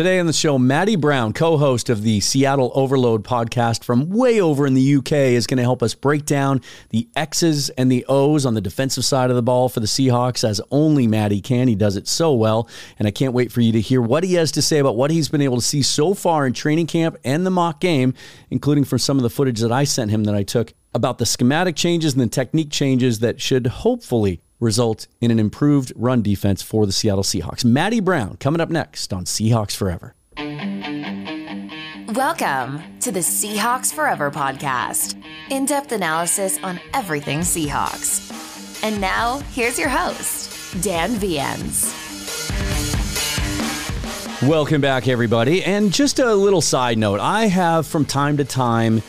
Today on the show, Matty Brown, co host of the Seattle Overload podcast from way over in the UK, is going to help us break down the X's and the O's on the defensive side of the ball for the Seahawks, as only Matty can. He does it so well. And I can't wait for you to hear what he has to say about what he's been able to see so far in training camp and the mock game, including from some of the footage that I sent him that I took about the schematic changes and the technique changes that should hopefully result in an improved run defense for the Seattle Seahawks. Matty Brown coming up next on Seahawks Forever. Welcome to the Seahawks Forever podcast, in depth analysis on everything Seahawks. And now, here's your host, Dan Viens. Welcome back, everybody. And just a little side note I have from time to time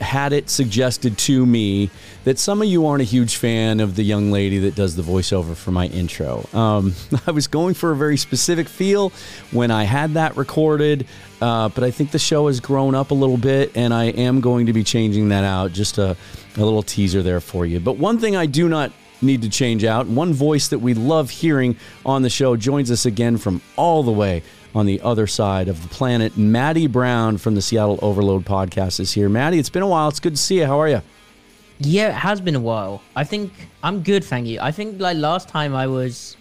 had it suggested to me that some of you aren't a huge fan of the young lady that does the voiceover for my intro. Um, I was going for a very specific feel when I had that recorded, uh, but I think the show has grown up a little bit, and I am going to be changing that out. Just a, a little teaser there for you. But one thing I do not need to change out, one voice that we love hearing on the show joins us again from all the way on the other side of the planet. Matty Brown from the Seattle Overload podcast is here. Matty, it's been a while. It's good to see you. How are you? Yeah, it has been a while. I think I'm good, thank you. I think like last time I was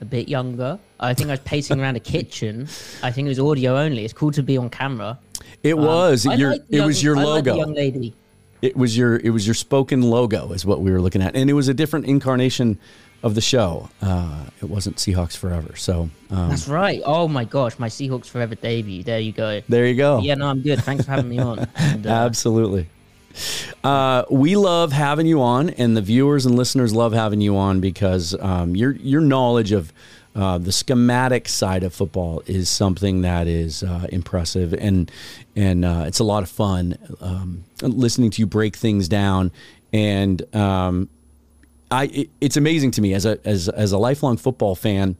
a bit younger. I think I was pacing around a kitchen. I think it was audio only. It's cool to be on camera. It um, was. Your, like it was your logo. Young lady. It was your it was your spoken logo is what we were looking at, and it was a different incarnation of the show. Uh, it wasn't Seahawks Forever. So um, that's right. Oh my gosh, my Seahawks Forever debut. There you go. There you go. Yeah, no, I'm good. Thanks for having me on. And, uh, Absolutely. Uh, we love having you on, and the viewers and listeners love having you on because um, your your knowledge of uh, the schematic side of football is something that is uh, impressive, and and uh, it's a lot of fun um, listening to you break things down. And um, I, it, it's amazing to me as a as as a lifelong football fan,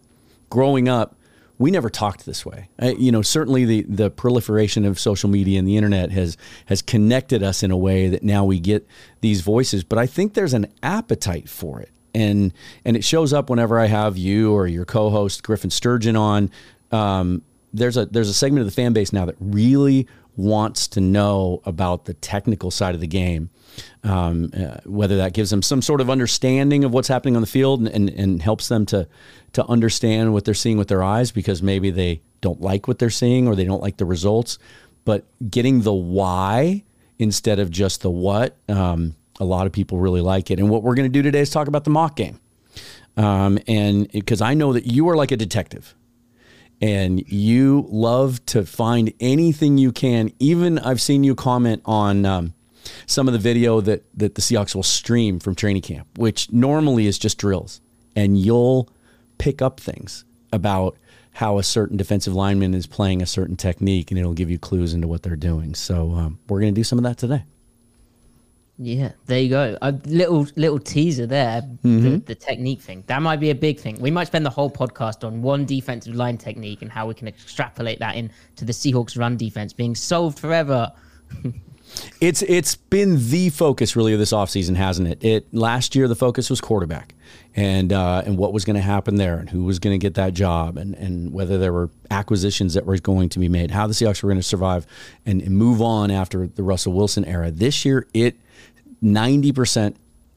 growing up we never talked this way. I, you know, certainly the the proliferation of social media and the internet has has connected us in a way that now we get these voices. But I think there's an appetite for it, and and it shows up whenever I have you or your co-host Griffin Sturgeon on. Um, there's a there's a segment of the fan base now that really wants to know about the technical side of the game um, uh, whether that gives them some sort of understanding of what's happening on the field and, and, and, helps them to to understand what they're seeing with their eyes because maybe they don't like what they're seeing or they don't like the results. But getting the why instead of just the what, um, a lot of people really like it. And what we're going to do today is talk about the mock game. Um, and because I know that you are like a detective and you love to find anything you can. Even I've seen you comment on um, some of the video that that the Seahawks will stream from training camp, which normally is just drills, and you'll pick up things about how a certain defensive lineman is playing a certain technique, and it'll give you clues into what they're doing. So um, we're going to do some of that today. Yeah, there you go. A little little teaser there. Mm-hmm. The, the, technique thing that might be a big thing. We might spend the whole podcast on one defensive line technique and how we can extrapolate that into the Seahawks run defense being solved forever. It's it's been the focus really of this offseason, hasn't it? It last year the focus was quarterback and uh, and what was going to happen there and who was going to get that job and and whether there were acquisitions that were going to be made, how the Seahawks were going to survive and, and move on after the Russell Wilson era. This year, it ninety percent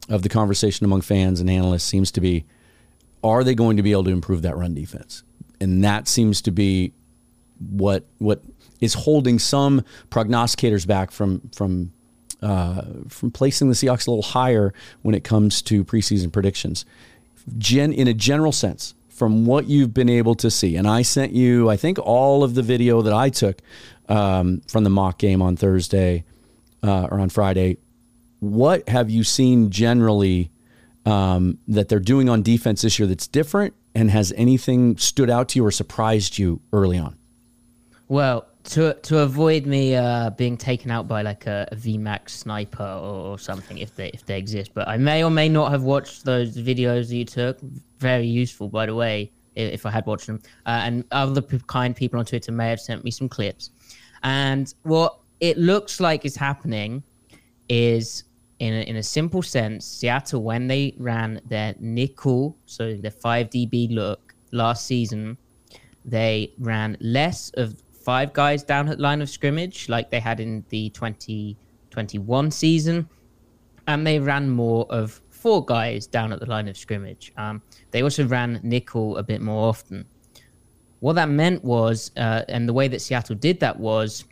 of the conversation among fans and analysts seems to be, are they going to be able to improve that run defense? And that seems to be what what is holding some prognosticators back from from uh, from placing the Seahawks a little higher when it comes to preseason predictions. Gen, in a general sense, from what you've been able to see, and I sent you, I think, all of the video that I took um, from the mock game on Thursday uh, or on Friday. What have you seen generally um, that they're doing on defense this year that's different? And has anything stood out to you or surprised you early on? Well, to to avoid me uh, being taken out by like a, a VMAX sniper or, or, something if they if they exist. But I may or may not have watched those videos that you took. Very useful, by the way, if, if I had watched them. Uh, and other kind people on Twitter may have sent me some clips. And what it looks like is happening is in a, in a simple sense, Seattle when they ran their nickel, so their five DB look last season They ran less of five guys down at line of scrimmage like they had in the 2021 season, and they ran more of four guys down at the line of scrimmage. Um, they also ran nickel a bit more often. What that meant was, uh, and the way that Seattle did that was,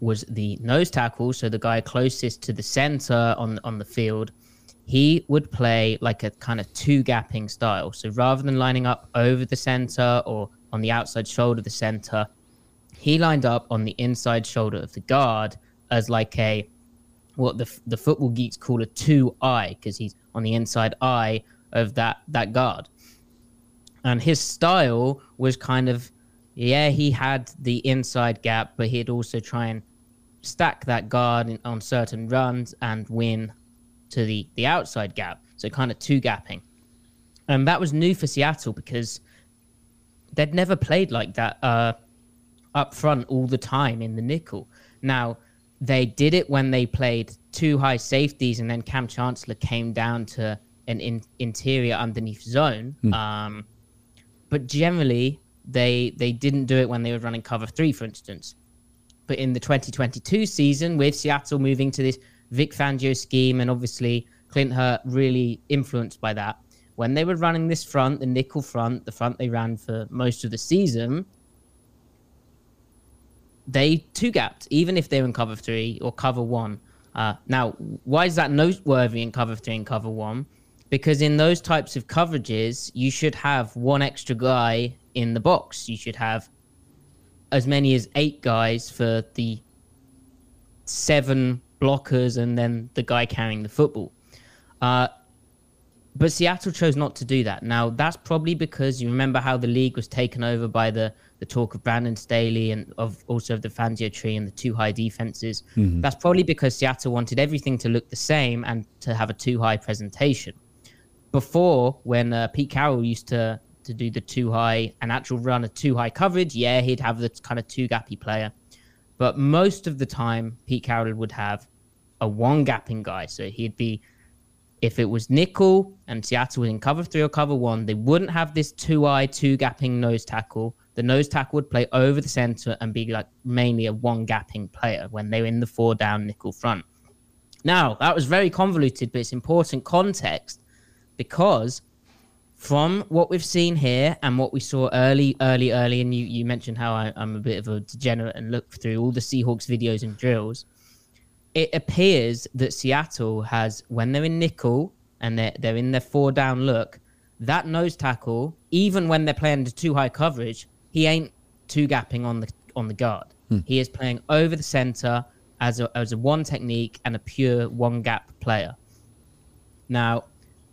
was the nose tackle, so the guy closest to the center on on the field, he would play like a kind of two gapping style. So rather than lining up over the center or on the outside shoulder of the center, he lined up on the inside shoulder of the guard as like a what the the football geeks call a two eye because he's on the inside eye of that that guard. And his style was kind of yeah, he had the inside gap, but he'd also try and stack that guard in, on certain runs and win to the the outside gap. So kind of two gapping. And that was new for Seattle because they'd never played like that uh, up front all the time in the nickel. Now, they did it when they played two high safeties, and then Kam Chancellor came down to an in- interior underneath zone. Mm. Um, but generally, they they didn't do it when they were running cover three, for instance. But in the 2022 season, with Seattle moving to this Vic Fangio scheme, and obviously Clint Hurtt really influenced by that, when they were running this front, the nickel front, the front they ran for most of the season, they two gapped, even if they were in cover three or cover one. Uh, now, why is that noteworthy in cover three and cover one? Because in those types of coverages, you should have one extra guy in the box. You should have as many as eight guys for the seven blockers and then the guy carrying the football. Uh, but Seattle chose not to do that. Now, that's probably because you remember how the league was taken over by the, the talk of Brandon Staley and of also of the Fangio tree and the two high defenses. Mm-hmm. That's probably because Seattle wanted everything to look the same and to have a two high presentation. Before, when uh, Pete Carroll used to to do the two high, an actual run of two high coverage, yeah, he'd have the kind of two gappy player. But most of the time, Pete Carroll would have a one gapping guy. So he'd be if it was nickel and Seattle was in cover three or cover one, they wouldn't have this two eye, two gapping nose tackle. The nose tackle would play over the center and be like mainly a one gapping player when they're in the four down nickel front. Now, that was very convoluted, but it's important context because from what we've seen here and what we saw early, early, early, and you, you mentioned how I, I'm a bit of a degenerate and look through all the Seahawks videos and drills it appears that Seattle has, when they're in nickel and they're, they're in their four down look, that nose tackle, even when they're playing the two high coverage, he ain't two gapping on the on the guard. Hmm. He is playing over the center as a, as a one technique and a pure one gap player. Now,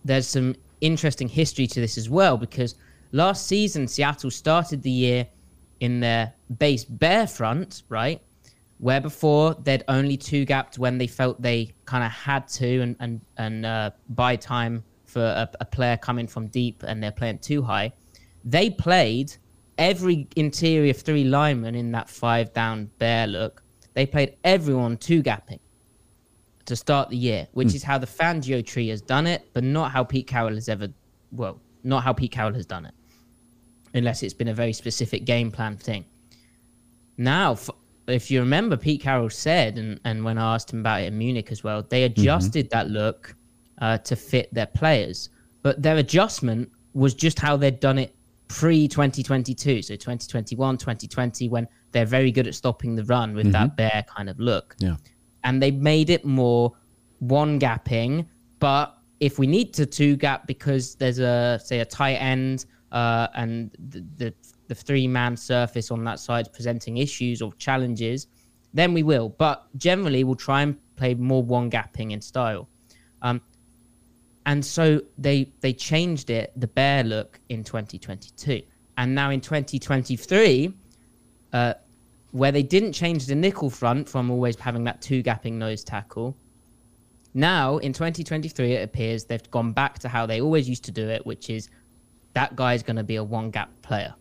there's some interesting history to this as well because last season Seattle started the year in their base bear front, right? where before they'd only two gapped when they felt they kind of had to and and and uh, buy time for a, a, player coming from deep and they're playing two high. They played every interior three lineman in that five down bear look. They played everyone two gapping to start the year, which mm. is how the Fangio tree has done it, but not how Pete Carroll has ever. Well, not how Pete Carroll has done it, unless it's been a very specific game plan thing. Now, if you remember, Pete Carroll said, and, and when I asked him about it in Munich as well, they mm-hmm. adjusted mm-hmm. that look uh, to fit their players. But their adjustment was just how they'd done it pre 2022. So 2021, 2020, when they're very good at stopping the run with mm-hmm. that bear kind of look. Yeah. And they made it more one gapping, but if we need to two gap because there's a say a tight end uh, and the, the the three man surface on that side presenting issues or challenges, then we will. But generally, we'll try and play more one gapping in style. Um, and so they they changed it, the bear look, in 2022. And now in 2023, uh, where they didn't change the nickel front from always having that two gapping nose tackle, now in 2023, it appears they've gone back to how they always used to do it, which is that guy's going to be a one gap player.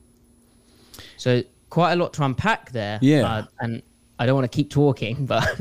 So quite a lot to unpack there. Yeah. Uh, and I don't want to keep talking, but.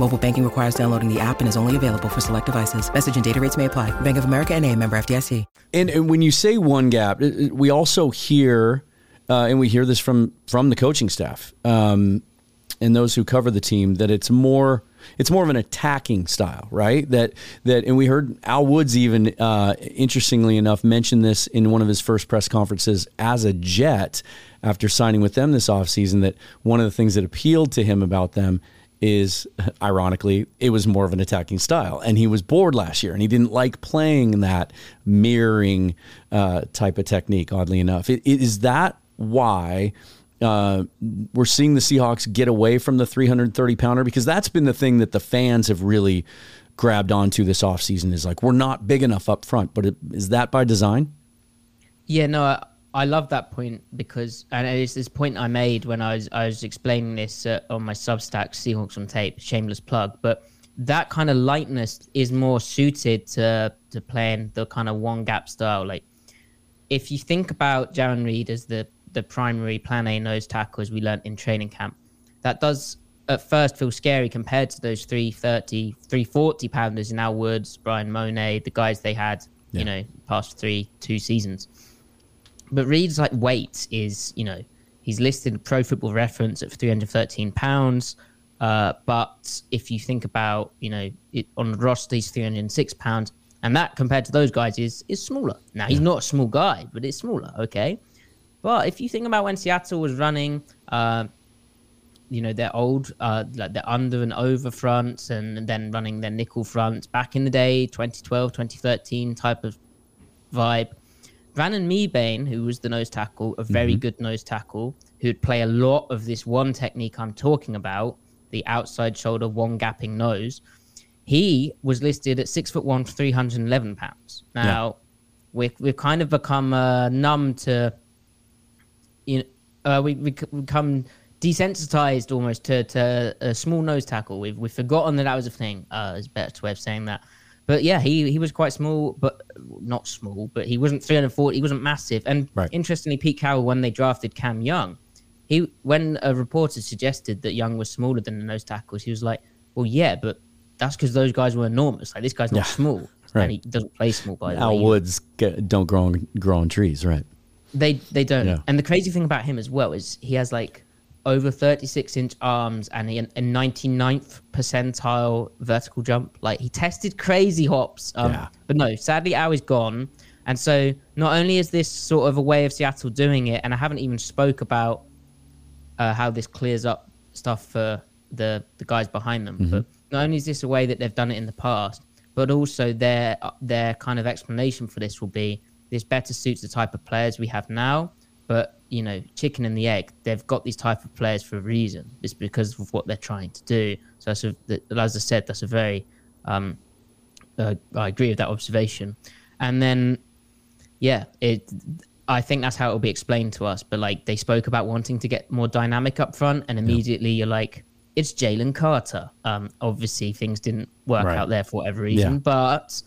Mobile banking requires downloading the app and is only available for select devices. Message and data rates may apply. Bank of America and a member FDIC. And, and when you say one gap, we also hear, uh, and we hear this from from the coaching staff um, and those who cover the team, that it's more it's more of an attacking style, right? That that, and we heard Al Woods even uh, interestingly enough mention this in one of his first press conferences as a Jet after signing with them this offseason, that one of the things that appealed to him about them is ironically it was more of an attacking style. And he was bored last year and he didn't like playing that mirroring uh, type of technique oddly enough. It, it, is that why uh, we're seeing the Seahawks get away from the 330 pounder? Because that's been the thing that the fans have really grabbed onto this offseason is like we're not big enough up front. But it, is that by design? Yeah, no, I, love that point because, and it's this point I made when I was I was explaining this uh, on my Substack Seahawks on Tape, shameless plug, but that kind of lightness is more suited to to playing the kind of one gap style. Like, if you think about Jarran Reed as the the primary plan A nose tackle, as we learned in training camp, that does at first feel scary compared to those 330, 340 pounders in Al Woods, Bryan Mone, the guys they had, you know, past three, two seasons. But Reed's like weight is, you know, he's listed Pro Football Reference at 313 pounds. Uh, but if you think about, you know, it, on the roster, he's 306 pounds, and that compared to those guys is is smaller. Now he's not a small guy, but it's smaller, okay. But if you think about when Seattle was running, uh, you know, their old, uh, like their under and over fronts, and then running their nickel fronts back in the day, 2012, 2013 type of vibe. Brandon Mebane, who was the nose tackle, a very good nose tackle, who'd play a lot of this one technique I'm talking about, the outside shoulder one gapping nose. He was listed at six foot one, 311 pounds. Now, we've, we've kind of become uh, numb to, you know, uh, we, we become desensitized almost to, to a small nose tackle. We've, we've forgotten that that was a thing, uh, is a better way of saying that. But yeah, he, he was quite small, but not small, but he wasn't 340. He wasn't massive. And Right. interestingly, Pete Carroll, when they drafted Cam Young, he when a reporter suggested that Young was smaller than the nose tackles, he was like, "Well, yeah, but that's because those guys were enormous. Like this guy's not Yeah, small, right. and he doesn't play small by the Al way. Woods get, don't grow on, grow on trees right They they don't. Yeah. And the crazy thing about him as well is he has like over 36 inch arms and he, a 99th percentile vertical jump. Like he tested crazy hops. Um, Yeah. But no, sadly, Al is gone. And so not only is this sort of a way of Seattle doing it, and I haven't even spoke about uh, how this clears up stuff for the the guys behind them. But not only is this a way that they've done it in the past, but also their their kind of explanation for this will be this better suits the type of players we have now. But you know, chicken and the egg, they've got these type of players for a reason. It's because of what they're trying to do. So, that's a, as I said, that's a very um, uh, I agree with that observation. And then, yeah, it. I think that's how it will be explained to us. But like they spoke about wanting to get more dynamic up front, and immediately you're like, it's Jalen Carter. Um, obviously things didn't work Right. out there for whatever reason, Yeah. but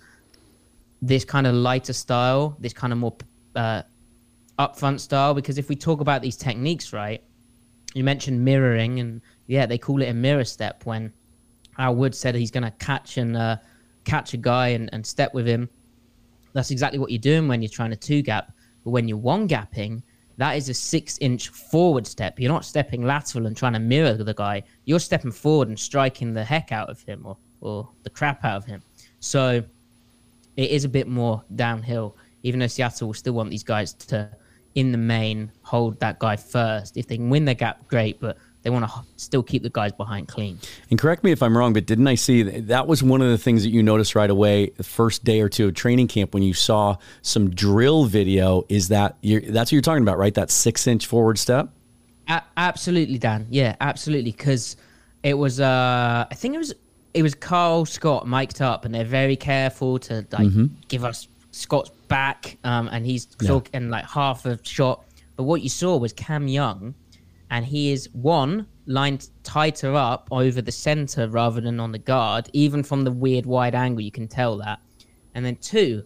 this kind of lighter style, this kind of more uh, upfront style. Because if we talk about these techniques, right, you mentioned mirroring, and yeah, they call it a mirror step. When Al Wood said he's going to catch and uh, catch a guy and, and step with him, that's exactly what you're doing when you're trying to two gap. But when you're one gapping, that is a six inch forward step. You're not stepping lateral and trying to mirror the guy. You're stepping forward and striking the heck out of him or, or the crap out of him. So it is a bit more downhill, even though Seattle will still want these guys to, in the main, hold that guy first. If they can win their gap, great, but they want to still keep the guys behind clean. And correct me if I'm wrong, but didn't I see that, that was one of the things that you noticed right away the first day or two of training camp when you saw some drill video? Is that you're, that's what you're talking about, right? That six inch forward step. A- absolutely, Dan. Yeah, absolutely. Because it was, uh, I think it was, it was Carl Scott mic'd up, and they're very careful to like give us Scott's back, um, and he's talking like half a shot. But what you saw was Cam Young, and he is one lined tighter up over the center rather than on the guard. Even from the weird wide angle, you can tell that. And then two,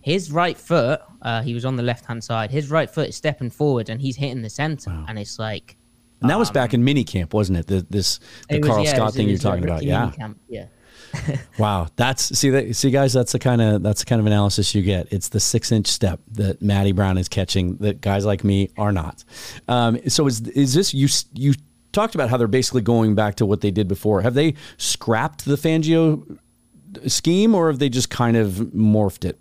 his right foot, uh, he was on the left hand side. His right foot is stepping forward and he's hitting the center, wow. and it's like. And that was back in minicamp, wasn't it? The, this the Carl was, yeah, Scott thing you're talking about, yeah. yeah. wow, that's see that see guys, that's the kind of that's the kind of analysis you get. It's the six inch step that Matty Brown is catching that guys like me are not. Um, so is is this you you talked about how they're basically going back to what they did before? Have they scrapped the Fangio scheme, or have they just kind of morphed it?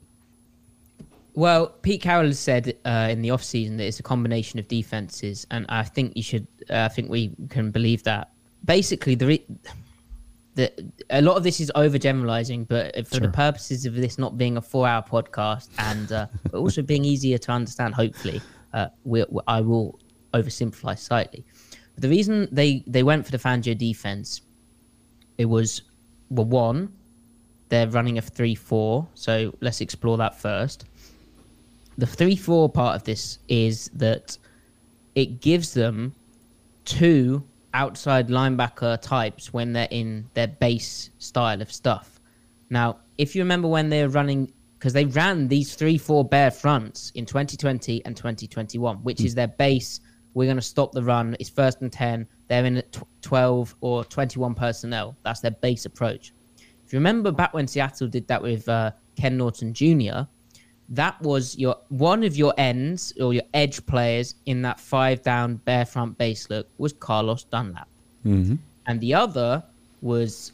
Well, Pete Carroll has said uh, in the offseason that it's a combination of defenses, and I think you should. Uh, I think we can believe that. Basically, the. Re- the, a lot of this is overgeneralizing, but for sure. the purposes of this not being a four-hour podcast and uh, also being easier to understand, hopefully, uh, we, I will oversimplify slightly. But the reason they they went for the Fangio defense, it was well, one, they're running a three-four, so let's explore that first. The three-four part of this is that it gives them two outside linebacker types when they're in their base style of stuff. Now, if you remember when they're running, because they ran these three, four bear fronts in 2020 and 2021, which mm. is their base. We're going to stop the run. It's first and 10. They're in 12 or 21 personnel. That's their base approach. If you remember back when Seattle did that with uh, Ken Norton Jr., that was your one of your ends or your edge players in that five down bear front base look was Carlos Dunlap, mm-hmm. and the other was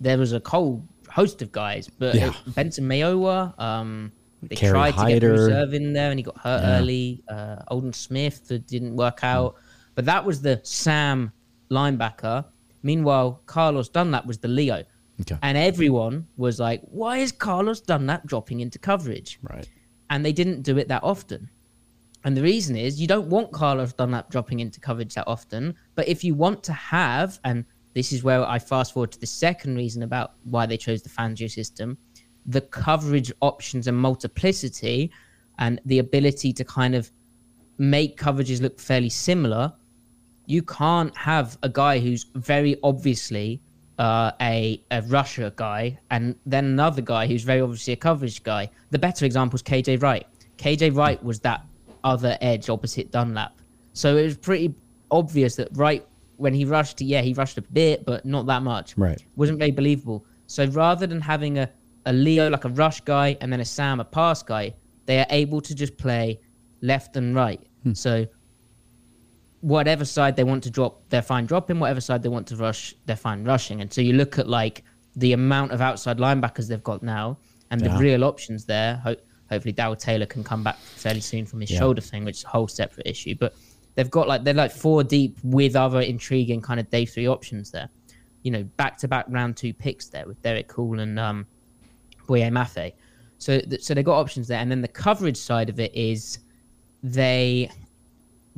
there was a whole host of guys, but yeah. Benson Mayowa. Um, they tried to get reserve in there, and he got hurt yeah. early. Uh, Aldon Smith that didn't work out, mm. but that was the Sam linebacker. Meanwhile, Carlos Dunlap was the Leo. Okay. And everyone was like, why is Carlos Dunlap dropping into coverage? Right. And they didn't do it that often. And the reason is you don't want Carlos Dunlap dropping into coverage that often. But if you want to have, and this is where I fast forward to the second reason about why they chose the Fangio system, the coverage options and multiplicity and the ability to kind of make coverages look fairly similar, you can't have a guy who's very obviously uh, a a rusher guy, and then another guy who's very obviously a coverage guy. The better example is KJ Wright. KJ Wright was that other edge opposite Dunlap, so it was pretty obvious that Wright when he rushed, yeah, he rushed a bit, but not that much. Right, wasn't very believable. So rather than having a a Leo like a rush guy and then a Sam a pass guy, they are able to just play left and right. Hmm. So whatever side they want to drop, they're fine dropping. Whatever side they want to rush, they're fine rushing. And so you look at like the amount of outside linebackers they've got now and yeah. the real options there. Ho- hopefully, Darrell Taylor can come back fairly soon from his yeah. shoulder thing, which is a whole separate issue. But they've got like they're like four deep with other intriguing kind of day three options there. You know, back to back round two picks there with Derek Cool and um, Boye Mafe. So, th- so they got options there, and then the coverage side of it is they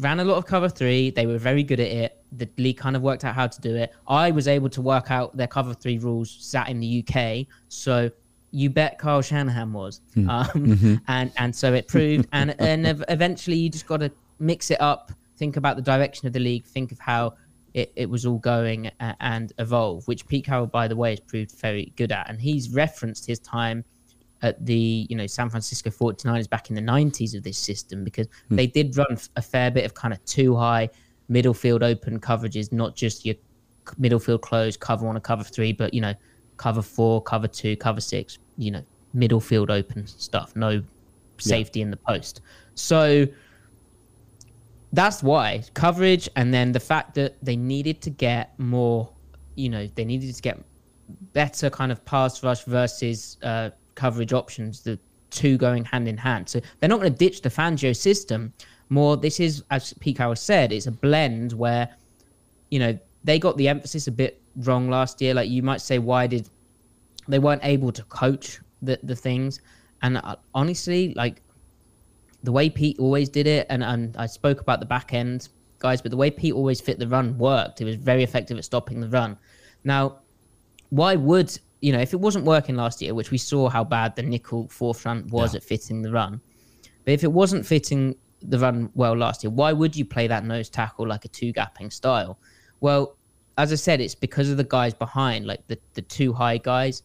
ran a lot of cover three. They were very good at it. The league kind of worked out how to do it. I was able to work out their cover three rules sat in the UK. So you bet Kyle Shanahan was. Hmm. Um, mm-hmm. and, and so it proved. and, and eventually you just got to mix it up, think about the direction of the league, think of how it, it was all going and evolve, which Pete Carroll, by the way, has proved very good at. And he's referenced his time – at the you know San Francisco 49ers back in the 90s of this system because hmm. they did run a fair bit of kind of two high middle field open coverages, not just your middle field close cover one or cover three, but you know cover four, cover two, cover six, you know middle field open stuff, no safety yeah. in the post. So that's why coverage, and then the fact that they needed to get more, you know, they needed to get better kind of pass rush versus uh, coverage options, the two going hand in hand. So they're not going to ditch the Fangio system. More, this is, as Pete Carroll said, it's a blend where, you know, they got the emphasis a bit wrong last year. Like you might say, why did they weren't able to coach the, the things? And uh, honestly, like the way Pete always did it, and, and I spoke about the back end guys, but the way Pete always fit the run worked. It was very effective at stopping the run. Now, why would you know, if it wasn't working last year, which we saw how bad the nickel forefront was yeah. at fitting the run, but if it wasn't fitting the run well last year, why would you play that nose tackle like a two gapping style? Well, as I said, it's because of the guys behind, like the the two high guys,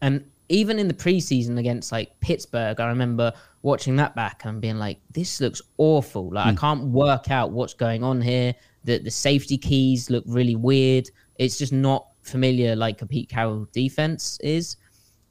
and even in the preseason against like Pittsburgh, I remember watching that back and being like, "This looks awful. Like mm. I hmm. can't work out what's going on here. The the safety keys look really weird. It's just not familiar like a Pete Carroll defense is."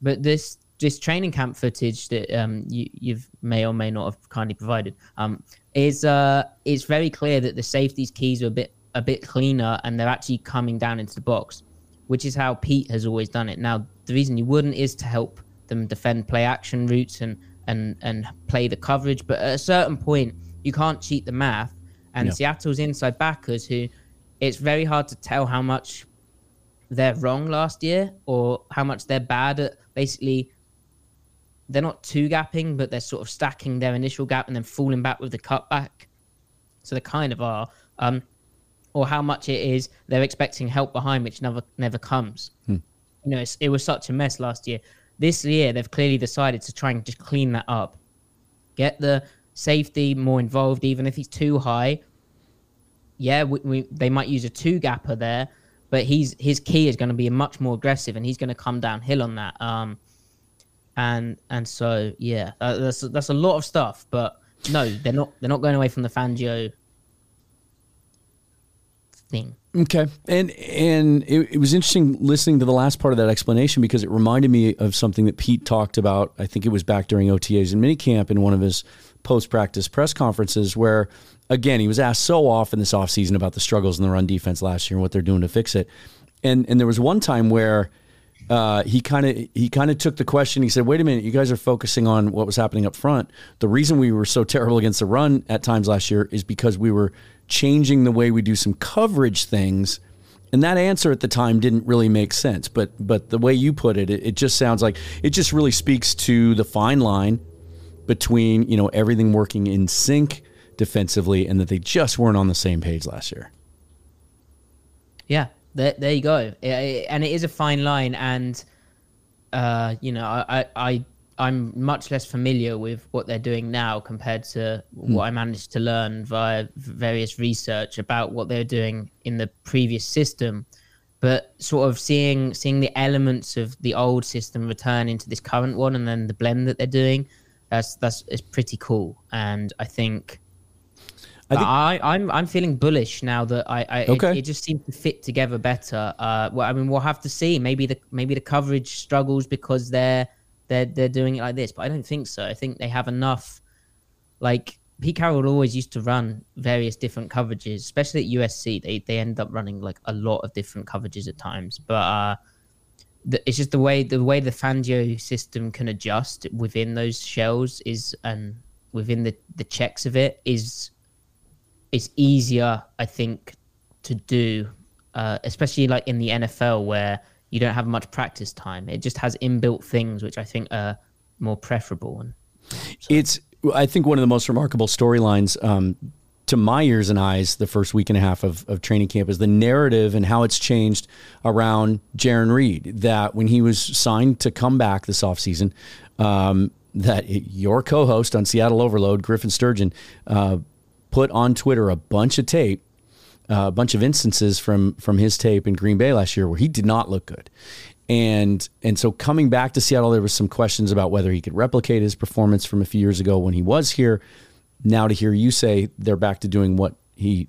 But this this training camp footage that um, you you've may or may not have kindly provided um, is uh it's very clear that the safeties keys are a bit a bit cleaner and they're actually coming down into the box, which is how Pete has always done it. Now the reason you wouldn't is to help them defend play action routes and and and play the coverage. But at a certain point, you can't cheat the math. And no. Seattle's inside backers, who it's very hard to tell how much they're wrong last year or how much they're bad at basically. They're not two gapping, but they're sort of stacking their initial gap and then falling back with the cutback. So they kind of are. Um, or how much it is they're expecting help behind, which never never comes. Hmm. You know, it was such a mess last year. This year, they've clearly decided to try and just clean that up, get the safety more involved, even if he's two high. Yeah, we, we, they might use a two gapper there, but he's his key is going to be much more aggressive, and he's going to come downhill on that. Um, and and so yeah, uh, that's that's a lot of stuff, but no, they're not they're not going away from the Fangio thing. Okay, and and it, it, was interesting listening to the last part of that explanation because it reminded me of something that Pete talked about. I think it was back during OTAs and minicamp in one of his post practice press conferences, where again he was asked so often this offseason about the struggles in the run defense last year and what they're doing to fix it, and and there was one time where. Uh, he kind of he kind of took the question. He said, "Wait a minute, you guys are focusing on what was happening up front. The reason we were so terrible against the run at times last year is because we were changing the way we do some coverage things. And that answer at the time didn't really make sense, but but the way you put it, it, it just sounds like it just really speaks to the fine line between you know everything working in sync defensively, and that they just weren't on the same page last year. Yeah, there, there you go. and it is a fine line, and uh, you know, I, I I'm much less familiar with what they're doing now compared to mm. what I managed to learn via various research about what they're doing in the previous system. But sort of seeing seeing the elements of the old system return into this current one, and then the blend that they're doing, that's that's is pretty cool. And I think I think I, I'm, I'm feeling bullish now that I, I okay. it, it, just seems to fit together better. Uh, well, I mean, we'll have to see. Maybe the maybe the coverage struggles because they're they're they're doing it like this, but I don't think so. I think they have enough. Like Pete Carroll always used to run various different coverages, especially at USC. They they end up running like a lot of different coverages at times, but uh, it's just the way the way the Fangio system can adjust within those shells is and within the the checks of it is is easier, I think, to do, uh, especially like in the NFL where you don't have much practice time. It just has inbuilt things which I think are more preferable. And so. it's I think one of the most remarkable storylines um, to my ears and eyes the first week and a half of, of training camp is the narrative and how it's changed around Jarran Reed. That when he was signed to come back this offseason, um, that your co-host on Seattle Overload, Griffin Sturgeon, uh, put on Twitter a bunch of tape a bunch of instances from from his tape in Green Bay last year where he did not look good. And and so coming back to Seattle, there was some questions about whether he could replicate his performance from a few years ago when he was here. Now to hear you say they're back to doing what he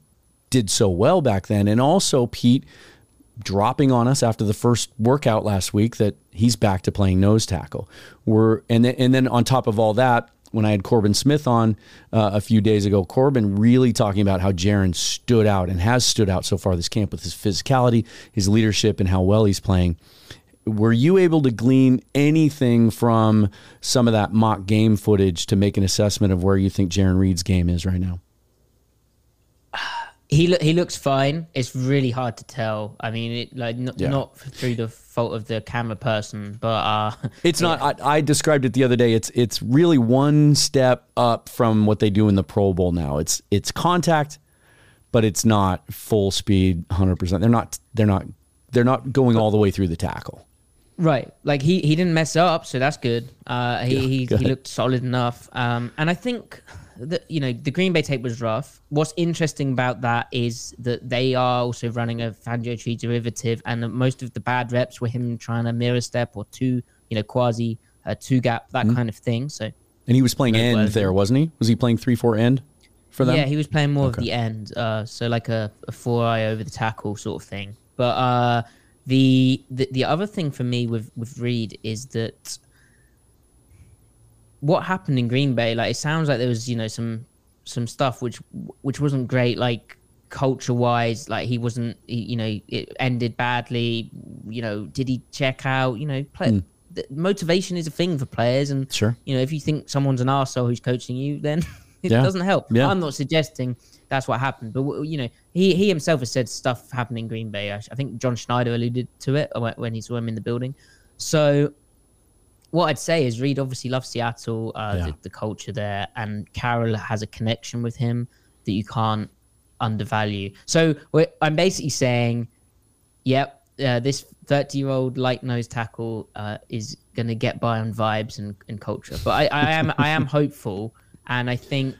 did so well back then, and also Pete dropping on us after the first workout last week that he's back to playing nose tackle. We're and then, and then on top of all that, when I had Corbin Smith on uh, a few days ago, Corbin really talking about how Jarran stood out and has stood out so far this camp with his physicality, his leadership, and how well he's playing. Were you able to glean anything from some of that mock game footage to make an assessment of where you think Jarran Reed's game is right now? He lo- he looks fine. It's really hard to tell. I mean, it, like n- yeah. not through the fault of the camera person, but uh, it's yeah. not. I, I, described it the other day. It's it's really one step up from what they do in the Pro Bowl now. It's it's contact, but it's not full speed, hundred percent. They're not they're not they're not going all the way through the tackle. Right, like he he didn't mess up, so that's good. Uh, he he, good. he looked solid enough. Um, and I think that you know the Green Bay tape was rough. What's interesting about that is that they are also running a Fangio tree derivative, and most of the bad reps were him trying to mirror step or two, you know, quasi uh, two gap that Mm-hmm. kind of thing. So And he was playing end there, wasn't he? Was he playing three four end for them? Yeah, he was playing more of the end, uh, so like a, a four eye over the tackle sort of thing. But uh, the, the the other thing for me with with Reed is that what happened in Green Bay, like it sounds like there was you know some some stuff which which wasn't great, like culture wise, like he wasn't, he, you know, it ended badly. You know, did he check out? You know, play. Hmm. the Motivation is a thing for players, and Sure. you know, if you think someone's an arsehole who's coaching you, then it Yeah. doesn't help. Yeah. I'm not suggesting that's what happened, but you know, he he himself has said stuff happened in Green Bay. I, I think John Schneider alluded to it when, he saw him in the building. So, what I'd say is Reed obviously loves Seattle, uh, Yeah. the, the culture there, and Carroll has a connection with him that you can't undervalue. So I'm basically saying, yep, uh, this 30 year old light nose tackle uh, is going to get by on vibes and, and culture. But I, I am I am hopeful, and I think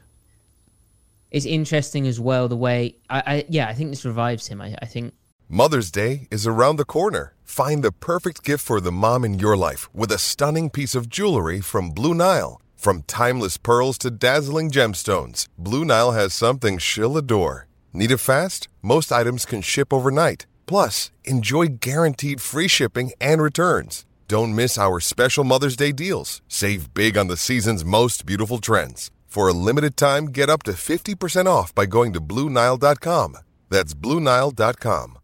it's interesting as well the way I, I yeah I think this revives him. I, I think Mother's Day is around the corner. Find the perfect gift for the mom in your life with a stunning piece of jewelry from Blue Nile. From timeless pearls to dazzling gemstones, Blue Nile has something she'll adore. Need it fast? Most items can ship overnight. Plus, enjoy guaranteed free shipping and returns. Don't miss our special Mother's Day deals. Save big on the season's most beautiful trends. For a limited time, get up to 50% off by going to BlueNile.com. That's BlueNile.com.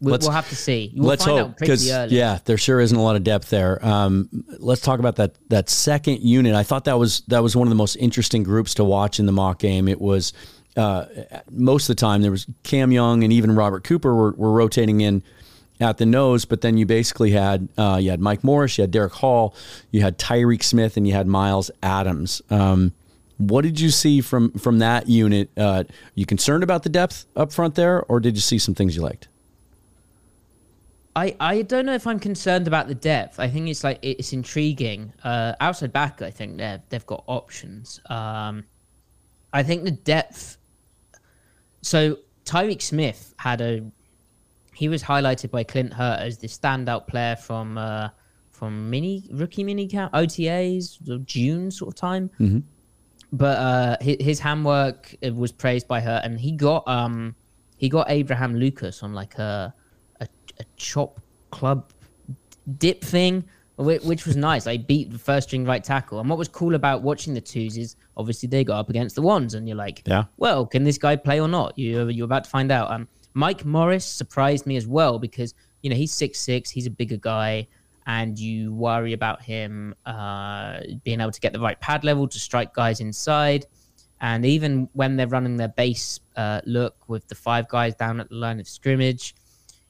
we, Let's- we'll have to see. We'll let's find hope because yeah, there sure isn't a lot of depth there. Um, let's talk about that that second unit. I thought that was that was one of the most interesting groups to watch in the mock game. It was uh, most of the time there was Cam Young and even Robert Cooper were, were rotating in at the nose, but then you basically had uh, you had Mike Morris, you had Derick Hall, you had Tyreke Smith, and you had Myles Adams. Um, what did you see from from that unit? Uh, you concerned about the depth up front there, or did you see some things you liked? I, I don't know if I'm concerned about the depth. I think it's like it's intriguing. Uh, outside back, I think they've they've got options. Um, I think the depth. So Tyreke Smith had a. He was highlighted by Clint Hurtt as the standout player from uh, from mini rookie mini camp OTAs June sort of time. But uh, his, his handwork uh, was praised by her, and he got um he got Abraham Lucas on like a a, a chop club dip thing, which, which was nice. Like beat the first string right tackle. And what was cool about watching the twos is obviously they got up against the ones, and you're like, Yeah. well, can this guy play or not? You you're about to find out. Um, Mike Morris surprised me as well because you know he's six six, he's a bigger guy, and you worry about him uh, being able to get the right pad level to strike guys inside. And even when they're running their base uh, look with the five guys down at the line of scrimmage,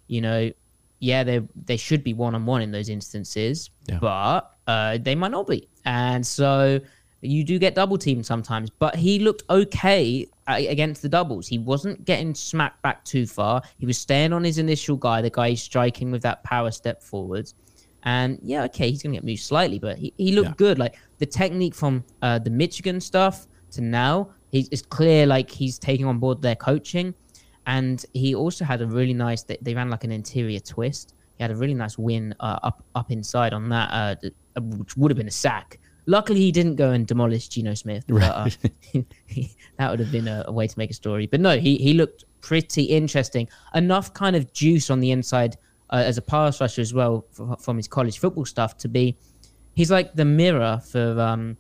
you know, yeah, they they should be one on one in those instances, Yeah. but uh, they might not be, and so you do get double teamed sometimes. But he looked okay against the doubles. He wasn't getting smacked back too far. He was staying on his initial guy, the guy he's striking with that power step forwards. And yeah, okay, he's gonna get moved slightly, but he, he looked Yeah. good. Like the technique from uh, the Michigan stuff to now, he's it's clear like he's taking on board their coaching. And he also had a really nice. They, they ran like an interior twist. He had a really nice win uh, up up inside on that, uh, which would have been a sack. Luckily, he didn't go and demolish Geno Smith. But, uh, that would have been a, a way to make a story. But no, he he looked pretty interesting. Enough kind of juice on the inside uh, as a pass rusher as well f- from his college football stuff to be. He's like the mirror for um,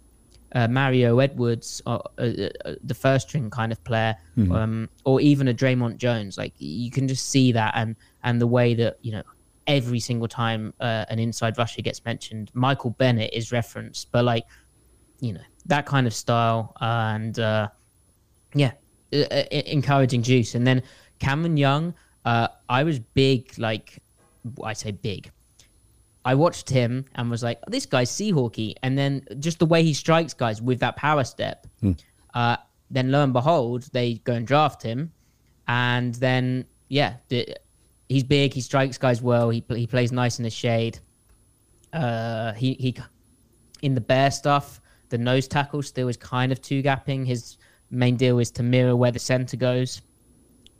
uh, Mario Edwards, uh, uh, uh, the first string kind of player, um, or even a Dre'Mont Jones. Like you can just see that, and and the way that you know every single time uh, an inside rusher gets mentioned, Michael Bennett is referenced. But like you know that kind of style, and uh, yeah, encouraging juice. And then Cameron Young, uh, I was big, like I say big. I watched him and was like, this guy's Seahawky. And then just the way he strikes guys with that power step. Uh, then lo and behold, they go and draft him. And then, yeah, the, he's big. He strikes guys well. He he plays nice in the shade. Uh, he he in the bear stuff. The nose tackle still is kind of two gapping. His main deal is to mirror where the center goes,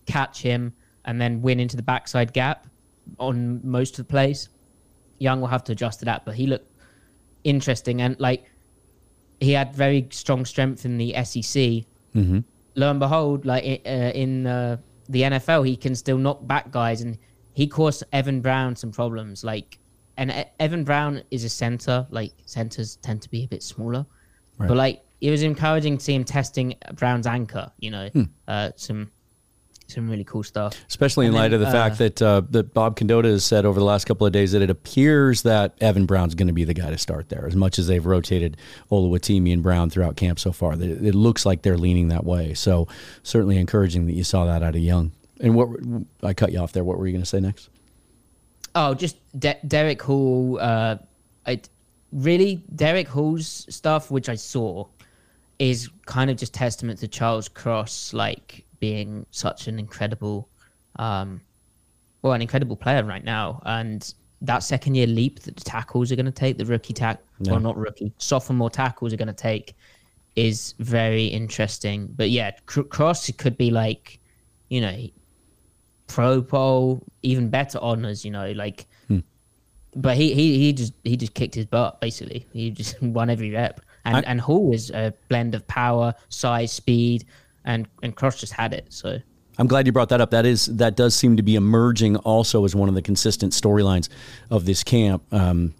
catch him, and then win into the backside gap on most of the plays. Young will have to adjust to that, but he looked interesting and like he had very strong strength in the SEC. Mm-hmm. Lo and behold, like uh, in uh, the NFL, he can still knock back guys, and he caused Evan Brown some problems. Like, and E- Evan Brown is a center. Like centers tend to be a bit smaller, Right. but like it was encouraging to see him testing Brown's anchor. You know, uh, some some really cool stuff. Especially in And light then, of the fact uh, that uh, that Bob Condotta has said over the last couple of days that it appears that Evan Brown's going to be the guy to start there. As much as they've rotated Oluwatimi and Brown throughout camp so far, it, it looks like they're leaning that way. So certainly encouraging that you saw that out of Young. And what I cut you off there. What were you going to say next? Oh, just De- Derick Hall. Uh, I really Derick Hall's stuff, which I saw, is kind of just testament to Charles Cross, like being such an incredible, um, well, an incredible player right now, and that second year leap that the tackles are going to take, the rookie tack, well, not rookie, sophomore tackles are going to take, is very interesting. But yeah, Cr- Cross could be like, you know, pro bowl, even better honors, you know, like but he, he he just he just kicked his butt basically. He just won every rep. And I- and Hall is a blend of power, size, speed, and and Cross just had it. So I'm glad you brought that up. That is that does seem to be emerging also as one of the consistent storylines of this camp. Um,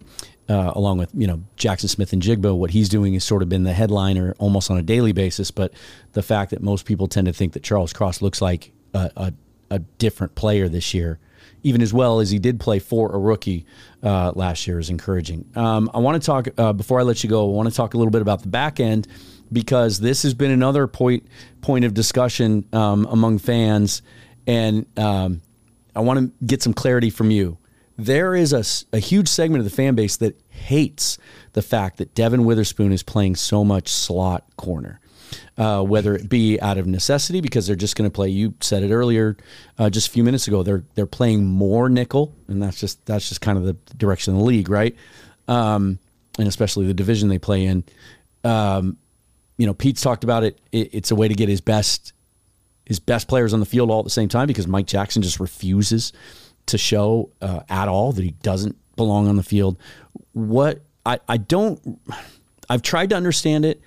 uh, along with you know Jaxon Smith-Njigba, what he's doing has sort of been the headliner almost on a daily basis. But the fact that most people tend to think that Charles Cross looks like a, a, a different player this year, even as well as he did play for a rookie uh, last year, is encouraging. Um, I want to talk uh, before I let you go. I want to talk a little bit about the back end because this has been another point point of discussion um, among fans, and um, I want to get some clarity from you. There is a huge segment of the fan base that hates the fact that Devon Witherspoon is playing so much slot corner, uh, whether it be out of necessity because they're just going to play. You said it earlier, uh, just a few minutes ago. They're they're playing more nickel, and that's just that's just kind of the direction of the league, right? Um, and especially the division they play in. Um, you know, Pete's talked about it. it. It's a way to get his best his best players on the field all at the same time because Mike Jackson just refuses to show uh, at all that he doesn't belong on the field. What I, I don't, I've tried to understand it,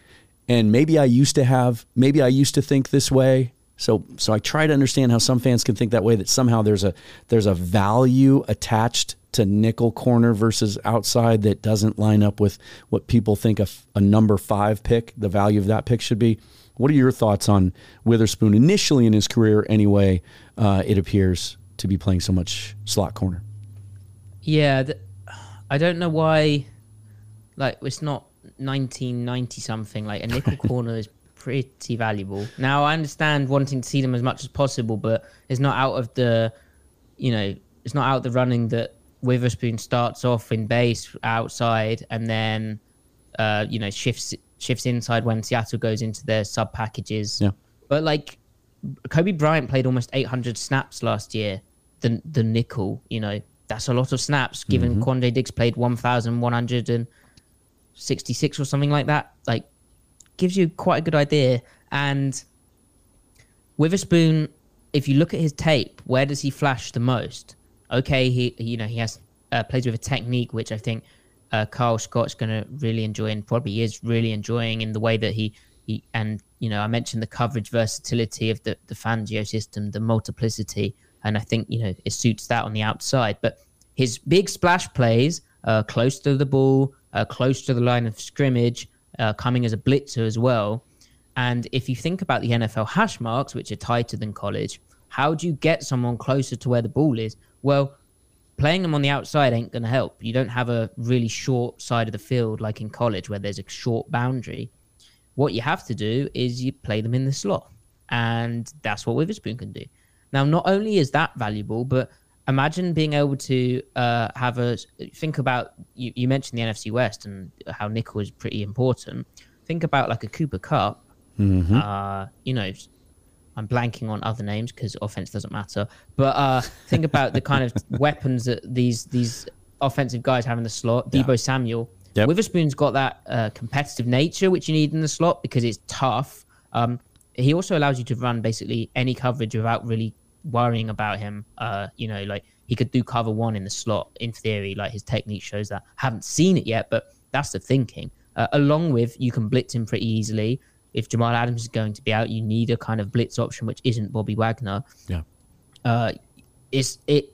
and maybe I used to have, maybe I used to think this way. So, so I try to understand how some fans can think that way. That somehow there's a there's a value attached to nickel corner versus outside that doesn't line up with what people think a number five pick, the value of that pick should be. What are your thoughts on Witherspoon initially in his career? Anyway, uh, it appears to be playing so much slot corner. yeah, th- I don't know why. Like it's not 1990 something. Like a nickel corner is pretty valuable. Now I understand wanting to see them as much as possible, but it's not out of the, you know, it's not out of the running that Witherspoon starts off in base outside and then, uh, you know, shifts shifts inside when Seattle goes into their sub packages. Yeah. But like Coby Bryant played almost 800 snaps last year. The the nickel, you know, that's a lot of snaps. Given Quandre Diggs played 1,166 or something like that, like gives you quite a good idea. And Witherspoon, if you look at his tape, where does he flash the most? Okay, he you know he has uh, plays with a technique which I think uh, Karl Scott's going to really enjoy and probably is really enjoying in the way that he he and you know I mentioned the coverage versatility of the the Fangio system, the multiplicity, and I think you know it suits that on the outside. But his big splash plays, uh, close to the ball, uh, close to the line of scrimmage, uh, coming as a blitzer as well. And if you think about the NFL hash marks, which are tighter than college, how do you get someone closer to where the ball is? Well, playing them on the outside ain't going to help. You don't have a really short side of the field like in college where there's a short boundary. What you have to do is you play them in the slot. And that's what Witherspoon can do. Now, not only is that valuable, but imagine being able to uh, have a think about you, you mentioned the NFC West and how nickel is pretty important. Think about like a Cooper Kupp. Uh, you know, I'm blanking on other names because offense doesn't matter. But uh, think about the kind of weapons that these these offensive guys have in the slot. Deebo Samuel. Yep. Witherspoon's got that uh, competitive nature which you need in the slot because it's tough. Um, he also allows you to run basically any coverage without really worrying about him. Uh, you know, like he could do cover one in the slot in theory. Like his technique shows that. Haven't seen it yet, but that's the thinking. Uh, along with you can blitz him pretty easily. If Jamal Adams is going to be out, you need a kind of blitz option which isn't Bobby Wagner. Yeah. Uh, it's it,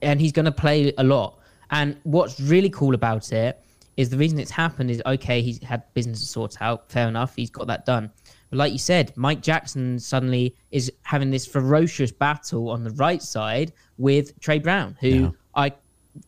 and he's going to play a lot. And what's really cool about it is the reason it's happened is okay, he's had business to sort out. Fair enough, he's got that done. But like you said, Mike Jackson suddenly is having this ferocious battle on the right side with Tre Brown, who Yeah. I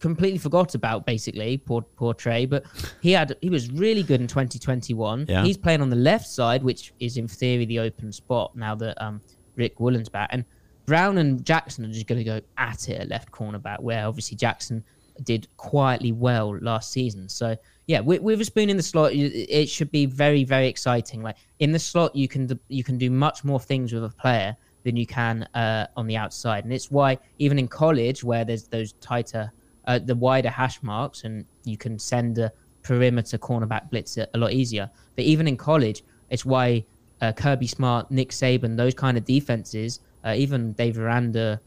completely forgot about. Basically, poor Tre, but he had he was really good in 2021. Yeah. He's playing on the left side, which is in theory the open spot now that um, Riq Woolen's back. And Brown and Jackson are just going to go at it at left cornerback, where obviously Jackson did quietly well last season. So yeah, with, Witherspoon in the slot, it should be very very exciting. Like in the slot, you can do, you can do much more things with a player than you can uh, on the outside, and it's why even in college where there's those tighter, uh, the wider hash marks, and you can send a perimeter cornerback blitz a lot easier. But even in college, it's why uh, Kirby Smart, Nick Saban, those kind of defenses, uh, even Dave Aranda,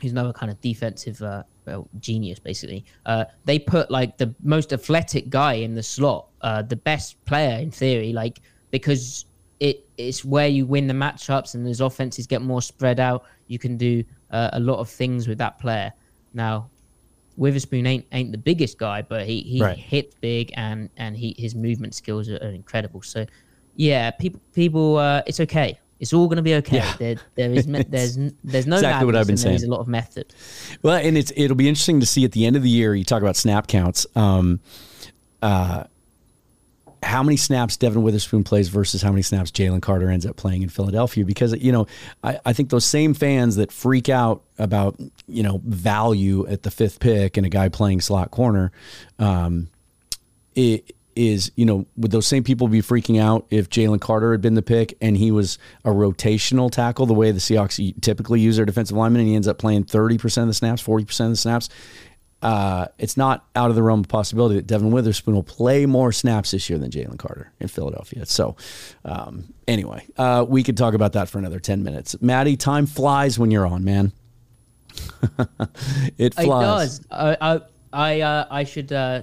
who's another kind of defensive uh, well, genius, basically. Uh, they put like the most athletic guy in the slot, uh, the best player in theory, like because it it's where you win the matchups and as offenses get more spread out, you can do uh, a lot of things with that player. Now, Witherspoon ain't ain't the biggest guy, but he he Right. hits big and and he his movement skills are, are incredible. So, yeah, people people, uh, it's okay. It's all gonna be okay. Yeah. There there is me- there's there's no Exactly what I've been and There's saying. a lot of method. Well, and it's it'll be interesting to see at the end of the year. You talk about snap counts. Um, uh, how many snaps Devon Witherspoon plays versus how many snaps Jalen Carter ends up playing in Philadelphia? Because you know, I, I think those same fans that freak out about you know value at the fifth pick and a guy playing slot corner, um, it is you know would those same people be freaking out if Jalen Carter had been the pick and he was a rotational tackle the way the Seahawks typically use their defensive lineman and he ends up playing thirty percent of the snaps, forty percent of the snaps. Uh, it's not out of the realm of possibility that Devon Witherspoon will play more snaps this year than Jalen Carter in Philadelphia. So, um, anyway, uh, we could talk about that for another 10 minutes. Matty, time flies when you're on, man. it It does. I I I, uh, I should uh,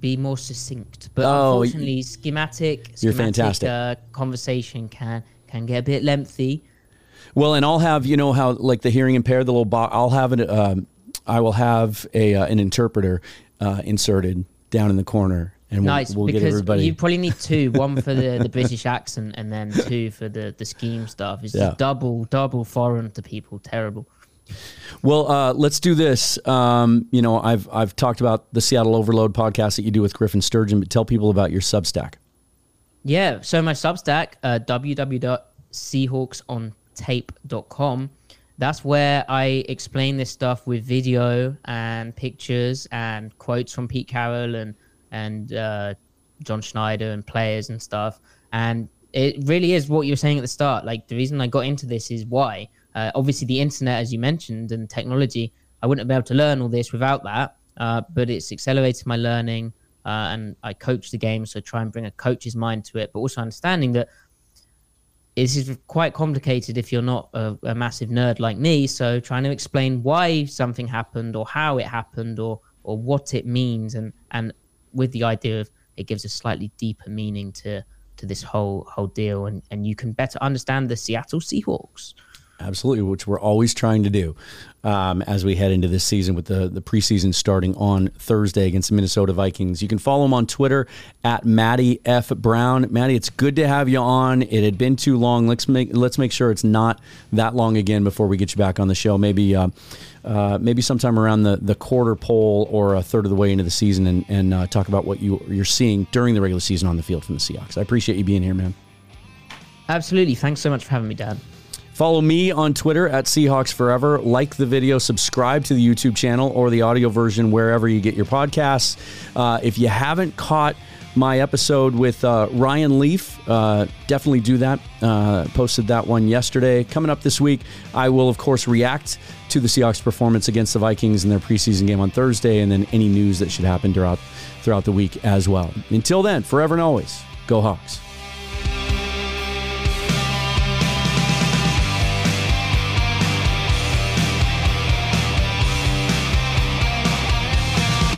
be more succinct, but Oh, unfortunately, schematic, You're schematic, fantastic. Uh, conversation can can get a bit lengthy. Well, and I'll have you know how like the hearing impaired, the little box. I'll have it. Um, I will have a uh, an interpreter uh, inserted down in the corner, and we'll, nice we'll get because everybody. you probably need two one for the, the british accent and then two for the the scheme stuff it's Yeah. double double foreign to people terrible Well, uh, let's do this. Um, you know, I've I've talked about the Seattle Overload podcast that you do with Griffin Sturgeon, but tell people about your Substack. yeah so my substack uh, www.seahawksontape.com that's where i explain this stuff with video and pictures and quotes from pete carroll and and uh, john schneider and players and stuff. And it really is what you were saying at the start. Like the reason i got into this is why. Uh, obviously the internet as you mentioned and technology i wouldn't have been able to learn all this without that. Uh, but it's accelerated my learning uh, and i coach the game so try and bring a coach's mind to it but also understanding that this is quite complicated if you're not a, a massive nerd like me. So trying to explain why something happened or how it happened or or what it means and and with the idea of it gives a slightly deeper meaning to to this whole whole deal and and you can better understand the Seattle Seahawks. Absolutely, which we're always trying to do um, as we head into this season with the, the preseason starting on Thursday against the Minnesota Vikings. You can follow him on Twitter at Matty F Brown. Matty, it's good to have you on. It had been too long. Let's make let's make sure it's not that long again before we get you back on the show. Maybe uh, uh, maybe sometime around the, the quarter pole or a third of the way into the season, and, and uh, talk about what you you're seeing during the regular season on the field from the Seahawks. I appreciate you being here, man. Absolutely. Thanks so much for having me, Dan. Follow me on Twitter at Seahawks Forever. Like the video, subscribe to the YouTube channel or the audio version wherever you get your podcasts. Uh, if you haven't caught my episode with uh, Ryan Leaf. Uh, definitely do that. Uh, posted that one yesterday. Coming up this week, I will, of course, react to the Seahawks' performance against the Vikings in their preseason game on Thursday, and then any news that should happen throughout throughout the week as well. Until then, forever and always, go Hawks.